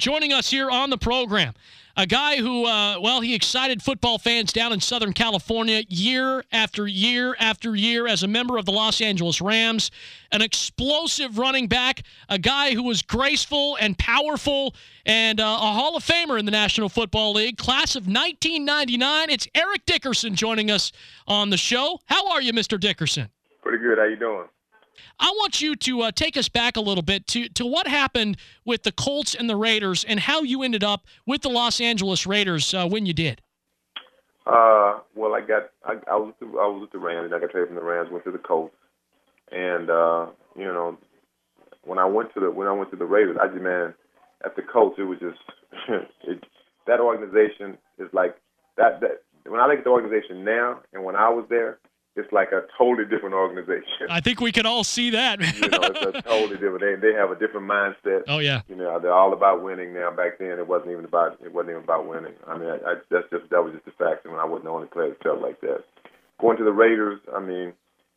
joining us here on the program. A guy who, uh, well, he excited football fans down in Southern California year after year after year as a member of the Los Angeles Rams. An explosive running back, a guy who was graceful and powerful, and uh, a Hall of Famer in the National Football League, class of 1999. It's Eric Dickerson joining us on the show. How are you, Mr. Dickerson? Pretty good. How you doing? I want you to uh, take us back a little bit to, to what happened with the Colts and the Raiders and how you ended up with the Los Angeles Raiders uh, when you did. Uh, well, I got I, I was with the, I was with the Rams. I got traded from the Rams, went to the Colts, and uh, you know, when I went to the when I went to the Raiders, I just man, at the Colts, it was just it, that organization is like that that when I look at the organization now and when I was there, it's like a totally different organization. I think we can all see that. you know, it's a totally different. They they have a different mindset. Oh yeah. You know, they're all about winning now. Back then, it wasn't even about it wasn't even about winning. I mean, I, I, that's just that was just a fact. And I wasn't the only player that felt like that. Going to the Raiders, I mean,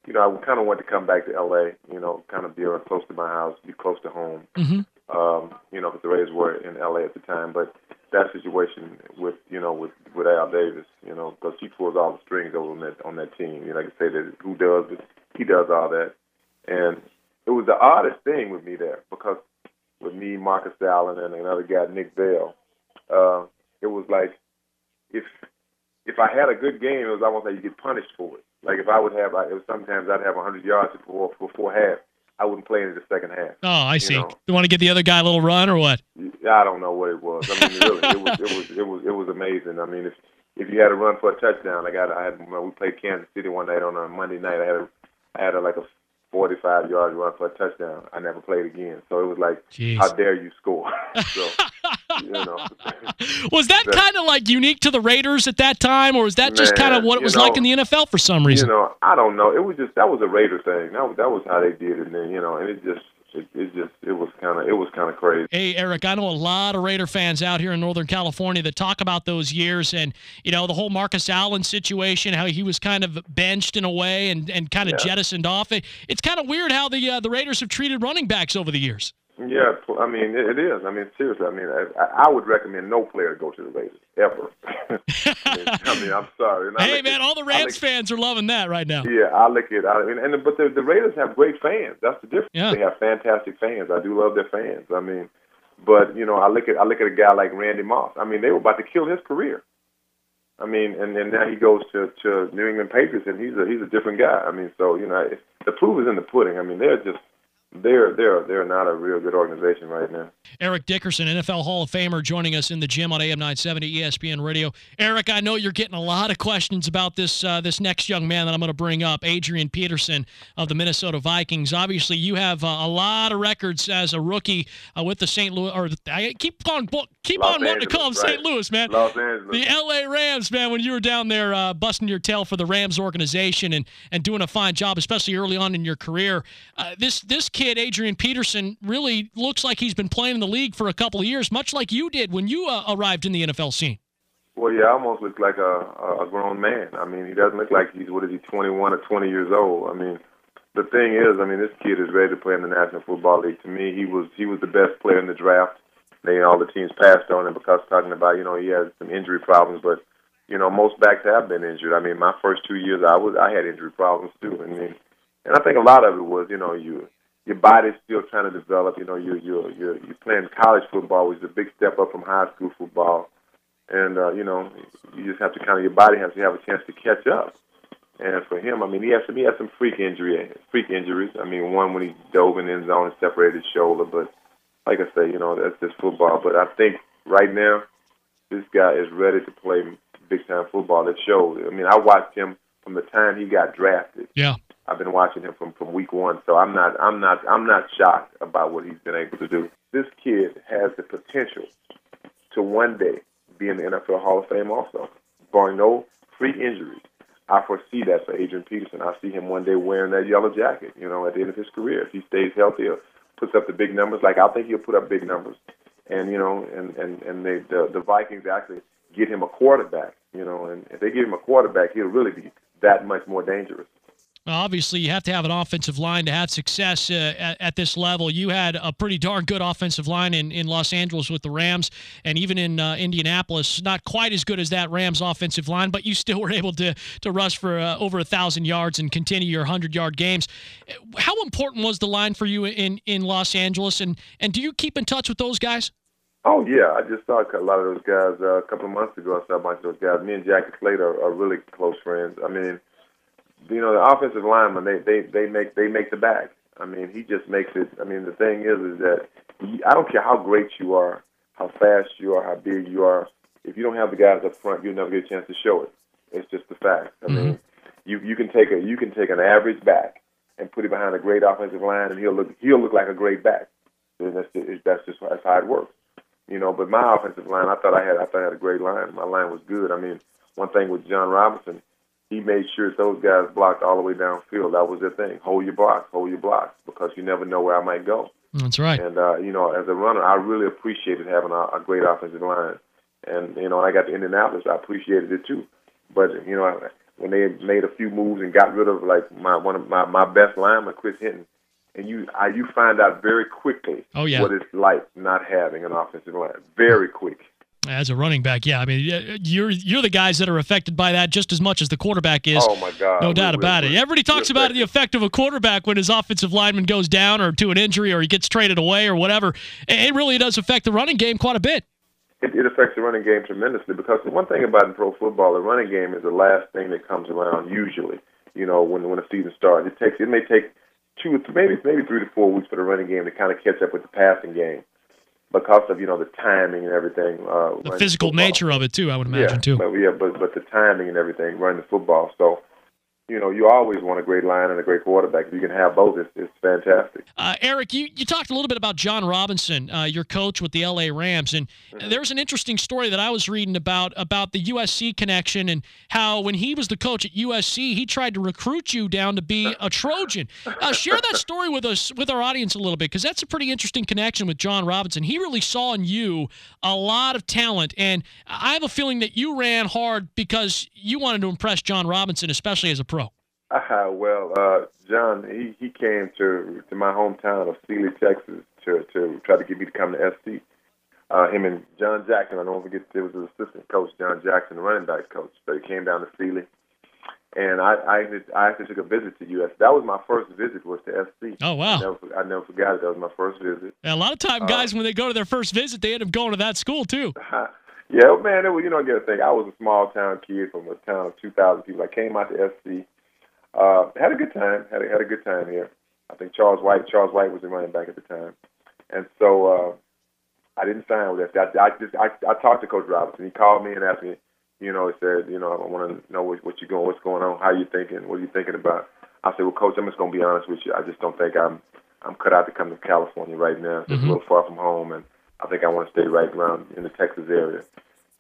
you know, I kind of wanted to come back to L.A. You know, kind of be close to my house, be close to home. Mm-hmm. Um, you know, because the Raiders were in L.A. at the time, but that situation with you know with with Al Davis, you know, because he pulls all the strings over on that on that team. You know, like I say that who does it, he does all that, and it was the oddest thing with me there because with me, Marcus Allen, and another guy, Nick Bell, uh, it was like if if I had a good game, it was almost like you get punished for it. Like if I would have, I, it was sometimes I'd have 100 yards before before half. I wouldn't play into the second half. Oh, I see. You, know? you want to get the other guy a little run or what? I don't know what it was. I mean, really, it was it was it was it was amazing. I mean, if if you had a run for a touchdown, I got I had we played Kansas City one night on a Monday night. I had a, I had a, like a 45 yard run for a touchdown. I never played again. So it was like, Jeez. how dare you score? so, you know. was that kind of like unique to the Raiders at that time, or was that just kind of what it was know, like in the NFL for some reason? You know, I don't know. It was just that was a Raider thing. That was that was how they did it. And then you know, and it just it, it just it was kind of it was kind of crazy. Hey Eric, I know a lot of Raider fans out here in Northern California that talk about those years and you know the whole Marcus Allen situation, how he was kind of benched in a way and, and kind of Yeah. jettisoned off. It, it's kind of weird how the uh, the Raiders have treated running backs over the years. Yeah, I mean it, it is. I mean seriously. I mean I, I would recommend no player to go to the Raiders ever. I, mean, I mean I'm sorry. And hey man, at- all the Rams fans are loving that right now. Yeah, I look at I mean, and but the, the Raiders have great fans. That's the difference. Yeah. They have fantastic fans. I do love their fans. I mean, but you know, I look at I look at a guy like Randy Moss. I mean, they were about to kill his career. I mean, and, and now he goes to to New England Patriots, and he's a he's a different guy. I mean, so you know, it, the proof is in the pudding. I mean, they're just they're they're they're not a real good organization right now. Eric Dickerson, NFL Hall of Famer, joining us in the gym on AM 970 ESPN Radio. Eric, I know you're getting a lot of questions about this uh, this next young man that I'm going to bring up, Adrian Peterson of the Minnesota Vikings. Obviously, you have uh, a lot of records as a rookie uh, with the St. Louis, or I keep on keep Los on wanting to call him Angeles, St. Louis, man. Los Angeles. The LA Rams, man, when you were down there uh, busting your tail for the Rams organization and, and doing a fine job, especially early on in your career, uh, this this kid, Adrian Peterson, really looks like he's been playing in the league for a couple of years, much like you did when you uh, arrived in the NFL scene. Well, yeah, almost looks like a, a grown man. I mean, he doesn't look like he's what is he, 21 or 20 years old. I mean, the thing is, I mean, this kid is ready to play in the National Football League. To me, he was he was the best player in the draft. They all the teams passed on him because talking about you know he had some injury problems, but you know most backs have been injured. I mean, my first two years, I was I had injury problems too. I mean, and I think a lot of it was you know you your body's still trying to develop. You know, you're you you you're playing college football, which is a big step up from high school football and uh, you know you just have to kind of your body has to have a chance to catch up. And for him, I mean, he has some he has some freak injury freak injuries. I mean, one when he dove in the end zone and separated his shoulder, but like I say, you know that's just football. But I think right now this guy is ready to play big time football. It shows. I mean, I watched him from the time he got drafted. Yeah. I've been watching him from, from week one, so I'm not I'm not I'm not shocked about what he's been able to do. This kid has the potential to one day be in the NFL Hall of Fame also, barring no freak injuries. I foresee that for Adrian Peterson. I see him one day wearing that yellow jacket, you know, at the end of his career. If he stays healthy or puts up the big numbers, like I think he'll put up big numbers. And, you know, and, and, and they, the, the Vikings actually get him a quarterback, you know, and if they give him a quarterback, he'll really be that much more dangerous. Obviously, you have to have an offensive line to have success uh, at, at, this level. You had a pretty darn good offensive line in, in Los Angeles with the Rams, and even in uh, Indianapolis, not quite as good as that Rams offensive line, but you still were able to to rush for uh, over a thousand yards and continue your hundred yard games. How important was the line for you in in Los Angeles, and and do you keep in touch with those guys? Oh yeah, I just saw a lot of those guys uh, a couple of months ago. I saw a bunch of those guys. Me and Jackie Slater are, are really close friends. I mean you know, the offensive lineman they they they make they make the bag. I mean, he just makes it. I mean, the thing is, is that he, I don't care how great you are, how fast you are, how big you are. If you don't have the guys up front, you'll never get a chance to show it. It's just the fact. I mm-hmm. mean, you you can take a you can take an average back and put him behind a great offensive line, and he'll look he'll look like a great back. And that's just, that's just that's how it works. You know, but my offensive line, I thought I had I thought I had a great line. My line was good. I mean, one thing with John Robinson he made sure those guys blocked all the way downfield. That was their thing. Hold your blocks, hold your blocks, because you never know where I might go. That's right. And uh, you know, as a runner, I really appreciated having a, a great offensive line. And you know, I got to Indianapolis, I appreciated it too. But you know, when they made a few moves and got rid of like my one of my my best lineman, Chris Hinton, and you I, you find out very quickly oh, yeah. what it's like not having an offensive line. Very quick. As a running back, yeah, I mean, you're you're the guys that are affected by that just as much as the quarterback is. Oh my God, no doubt about it. Everybody talks about the effect of a quarterback when his offensive lineman goes down or to an injury or he gets traded away or whatever. It really does affect the running game quite a bit. It, it affects the running game tremendously because the one thing about in pro football, the running game is the last thing that comes around usually. You know, when when a season starts, it takes it may take two, maybe maybe three to four weeks for the running game to kind of catch up with the passing game because of you know the timing and everything. Uh, the physical football. nature of it too, I would imagine yeah, too. But yeah, but but the timing and everything running the football. So you know, you always want a great line and a great quarterback. If you can have both, it's, it's fantastic. Uh, Eric, you, you talked a little bit about John Robinson, uh, your coach with the LA Rams, and mm-hmm. there's an interesting story that I was reading about about the USC connection and how when he was the coach at USC, he tried to recruit you down to be a Trojan. Uh, share that story with us, with our audience, a little bit, because that's a pretty interesting connection with John Robinson. He really saw in you a lot of talent, and I have a feeling that you ran hard because you wanted to impress John Robinson, especially as a pro. Uh, well, uh, John, he, he came to to my hometown of Sealy, Texas, to to try to get me to come to SC. Uh, him and John Jackson, I don't forget, there was an assistant coach, John Jackson, the running back coach. So he came down to Sealy, and I I, I actually took a visit to US. That was my first visit was to SC. Oh wow! I never, I never forgot it. That was my first visit. Yeah, a lot of time, guys, uh, when they go to their first visit, they end up going to that school too. yeah, man. It was, you know, get a thing. I was a small town kid from a town of 2,000 people. I came out to SC uh, had a good time. Had a, had a good time here. I think Charles White. Charles White was the running back at the time, and so uh, I didn't sign with that. I, I just I, I talked to Coach Robinson. He called me and asked me. You know, he said, you know, I want to know what, what you going, what's going on, how you thinking, what are you thinking about. I said, well, Coach, I'm just gonna be honest with you. I just don't think I'm I'm cut out to come to California right now. It's mm-hmm. a little far from home, and I think I want to stay right around in the Texas area.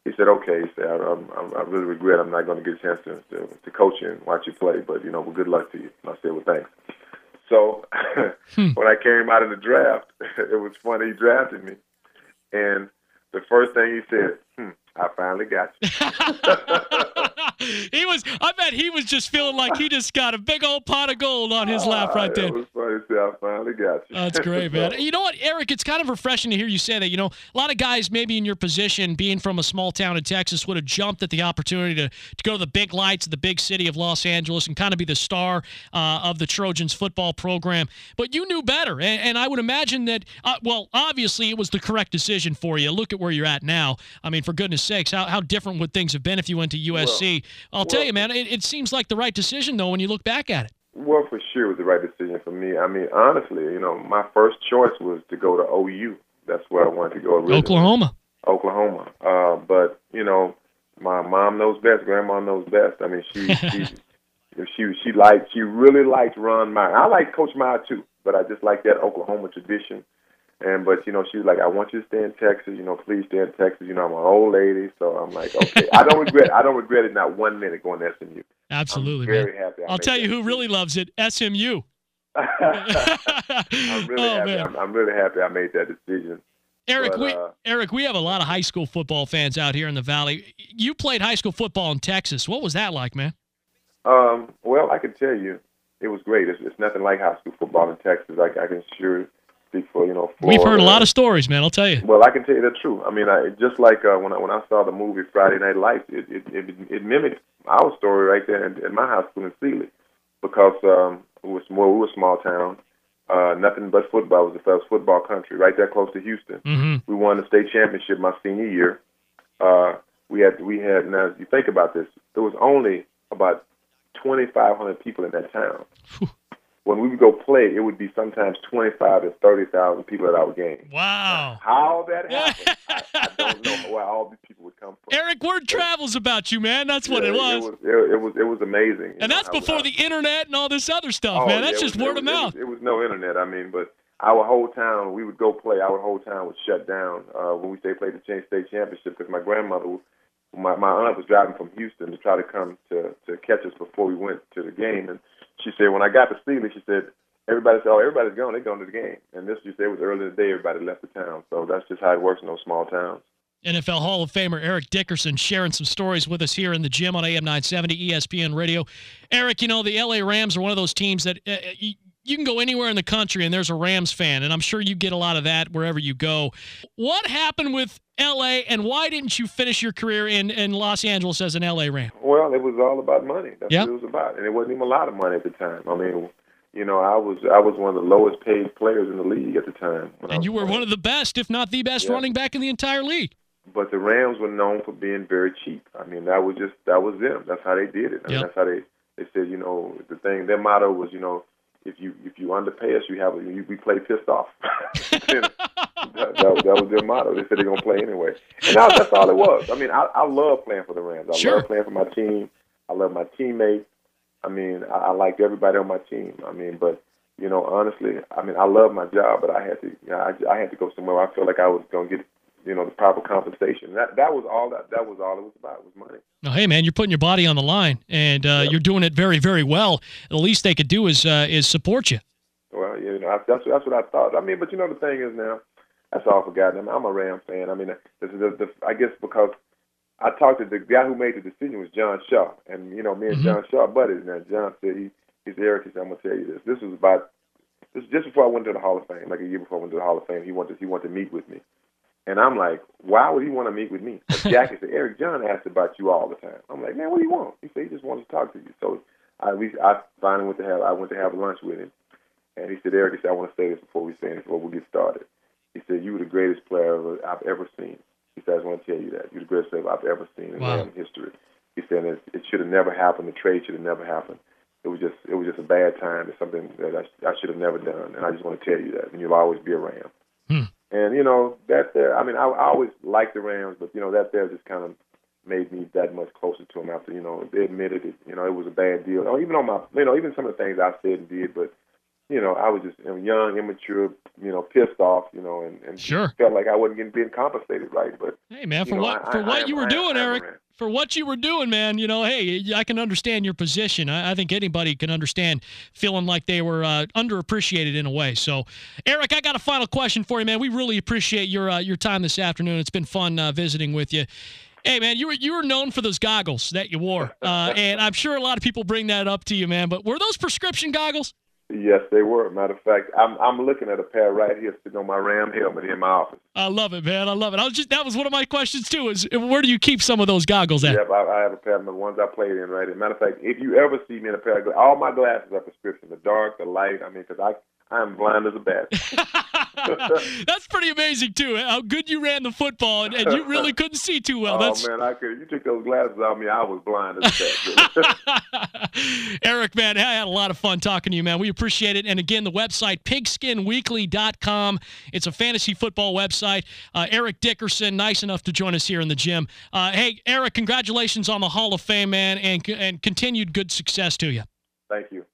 He said, okay. He said, I, I, I really regret I'm not going to get a chance to, to, to coach you and watch you play, but, you know, well, good luck to you. And I said, well, thanks. So hmm. when I came out in the draft, it was funny. He drafted me. And the first thing he said, hmm, I finally got you. he was. I bet he was just feeling like he just got a big old pot of gold on his lap right there. was I finally got you. That's great, man. you know what, Eric? It's kind of refreshing to hear you say that. You know, a lot of guys maybe in your position, being from a small town in Texas, would have jumped at the opportunity to, to go to the big lights of the big city of Los Angeles and kind of be the star uh, of the Trojans football program. But you knew better, and, and I would imagine that. Uh, well, obviously, it was the correct decision for you. Look at where you're at now. I mean, for goodness sakes, how, how different would things have been if you went to USC? Well, I'll well, tell you, man, it, it seems like the right decision, though, when you look back at it. Well, for sure, it was the right decision for me. I mean, honestly, you know, my first choice was to go to OU. That's where I wanted to go. Originally. Oklahoma. Oklahoma. Uh, but you know, my mom knows best. Grandma knows best. I mean, she she she she liked she really liked Ron Meyer. I like Coach Meyer too, but I just like that Oklahoma tradition. And but you know, she was like, I want you to stay in Texas. You know, please stay in Texas. You know, I'm an old lady, so I'm like, okay. I don't regret. I don't regret it not one minute going to SMU. Absolutely, I'm very man. happy. I will tell you who really loves it. SMU. I'm really oh, happy. I'm, I'm, really happy I made that decision. Eric, but, we uh, Eric, we have a lot of high school football fans out here in the valley. You played high school football in Texas. What was that like, man? Um, well, I can tell you, it was great. It's, it's nothing like high school football in Texas. I, I can sure speak for you know. We've heard a lot of stories, man. I'll tell you. Well, I can tell you the truth. I mean, I, just like uh, when I when I saw the movie Friday Night Lights, it it, it, it mimicked our story right there in, in my high school in Sealy, because um, it was well, we were a small town. Uh, nothing but football was the first football country, right there close to Houston. hmm We won the state championship my senior year. Uh, we had we had now you think about this, there was only about twenty five hundred people in that town. When we would go play, it would be sometimes twenty five to thirty thousand people at our game. Wow. How that happened, I, I don't know where all these people would come from. Eric, word travels about you, man. That's what Yeah, it was. It was, it, it was, it was amazing. and know, that's how- before how- the internet and all this other stuff, Oh, man. That's it just was- word of mouth. It was, was no internet. I mean, but our whole town, we would go play. Our whole town was shut down uh, when we say played the state championship because my grandmother, was- my my aunt was driving from Houston to try to come to to catch us before we went to the game, and she said when I got to Steelers, she said everybody said, oh, everybody's going, they're going to the game, and this she said was early in the day, everybody left the town, so that's just how it works in those small towns. NFL Hall of Famer Eric Dickerson sharing some stories with us here in the gym on AM 970 ESPN Radio. Eric, you know, the LA Rams are one of those teams that uh, you, you can go anywhere in the country and there's a Rams fan, and I'm sure you get a lot of that wherever you go. What happened with LA, and why didn't you finish your career in, in Los Angeles as an LA Ram? Well, it was all about money. That's Yep. what it was about, and it wasn't even a lot of money at the time. I mean, you know, I was I was one of the lowest paid players in the league at the time. And you were playing. one of the best, if not the best, Yeah. running back in the entire league. But the Rams were known for being very cheap. I mean, that was just that was them. That's how they did it. I mean, that's how they they said. You know, the thing. Their motto was, you know, if you if you underpay us, you have a, you, we play pissed off. that, that, that was their motto. They said they're gonna play anyway, and that, that's all it was. I mean, I, I love playing for the Rams. I Sure. love playing for my team. I love my teammates. I mean, I, I liked everybody on my team. I mean, but you know, honestly, I mean, I love my job, but I had to, you know, I, I had to go somewhere where I felt like I was gonna get, you know, the proper compensation. That that was all that that was all it was about was money. Now, hey, man, you're putting your body on the line, and uh, Yep. you're doing it very, very well. The least they could do is uh, is support you. Well, you know, I, that's that's what I thought. I mean, but you know, the thing is now, that's all forgotten. I mean, I'm a Ram fan. I mean, this is the, the, I guess because I talked to the guy who made the decision was John Shaw, and you know, me and Mhm. John Shaw buddies. Now, John said he he's Eric. He said, I'm gonna tell you this. This was about this is just before I went to the Hall of Fame, like a year before I went to the Hall of Fame. He wanted he wanted to meet with me, and I'm like, why would he want to meet with me? But Jackie said, Eric, John asked about you all the time. I'm like, man, what do you want? He said he just wants to talk to you. So I we I finally went to have I went to have lunch with him. And he said, Eric, he said, I want to say this before we say this, before we get started. He said, you were the greatest player I've ever seen. He said, I just want to tell you that. You're the greatest player I've ever seen in Wow. History. He said, it, it should have never happened. The trade should have never happened. It was just, it was just a bad time. It's something that I, I should have never done. And I just want to tell you that. And you'll always be a Ram. Hmm. And, you know, that there, I mean, I, I always liked the Rams, but, you know, that there just kind of made me that much closer to them after, you know, they admitted it. You know, it was a bad deal. Or even on my, you know, even some of the things I said and did, but, you know, I was just young, immature, you know, pissed off, you know, and, and Sure. felt like I wasn't getting being compensated right. But Hey, man, for know, what I- for I- what I you were doing, Eric, for what you were doing, man. You know, hey, I can understand your position. I, I think anybody can understand feeling like they were uh, underappreciated in a way. So, Eric, I got a final question for you, man. We really appreciate your uh, your time this afternoon. It's been fun uh, visiting with you. Hey, man, you were you were known for those goggles that you wore, uh, and I'm sure a lot of people bring that up to you, man. But were those prescription goggles? Yes, they were. Matter of fact, I'm I'm looking at a pair right here sitting on my Ram helmet in my office. I love it, man. I love it. I was just that was one of my questions too. Is where do you keep some of those goggles at? Yep, I, I have a pair of the ones I played in right here. Matter of fact, if you ever see me in a pair of all my glasses are prescription. The dark, the light. I mean, because I I'm blind as a bat. That's pretty amazing too. How good you ran the football, and, and you really couldn't see too well. oh That's man, I could. You took those glasses off me, I was blind as a bat. Eric, man, I had a lot of fun talking to you, man. We appreciate it. And again, the website pigskinweekly.com. It's a fantasy football website. Uh, Eric Dickerson, nice enough to join us here in the gym. Uh, hey, Eric, congratulations on the Hall of Fame, man, and and continued good success to you. Thank you.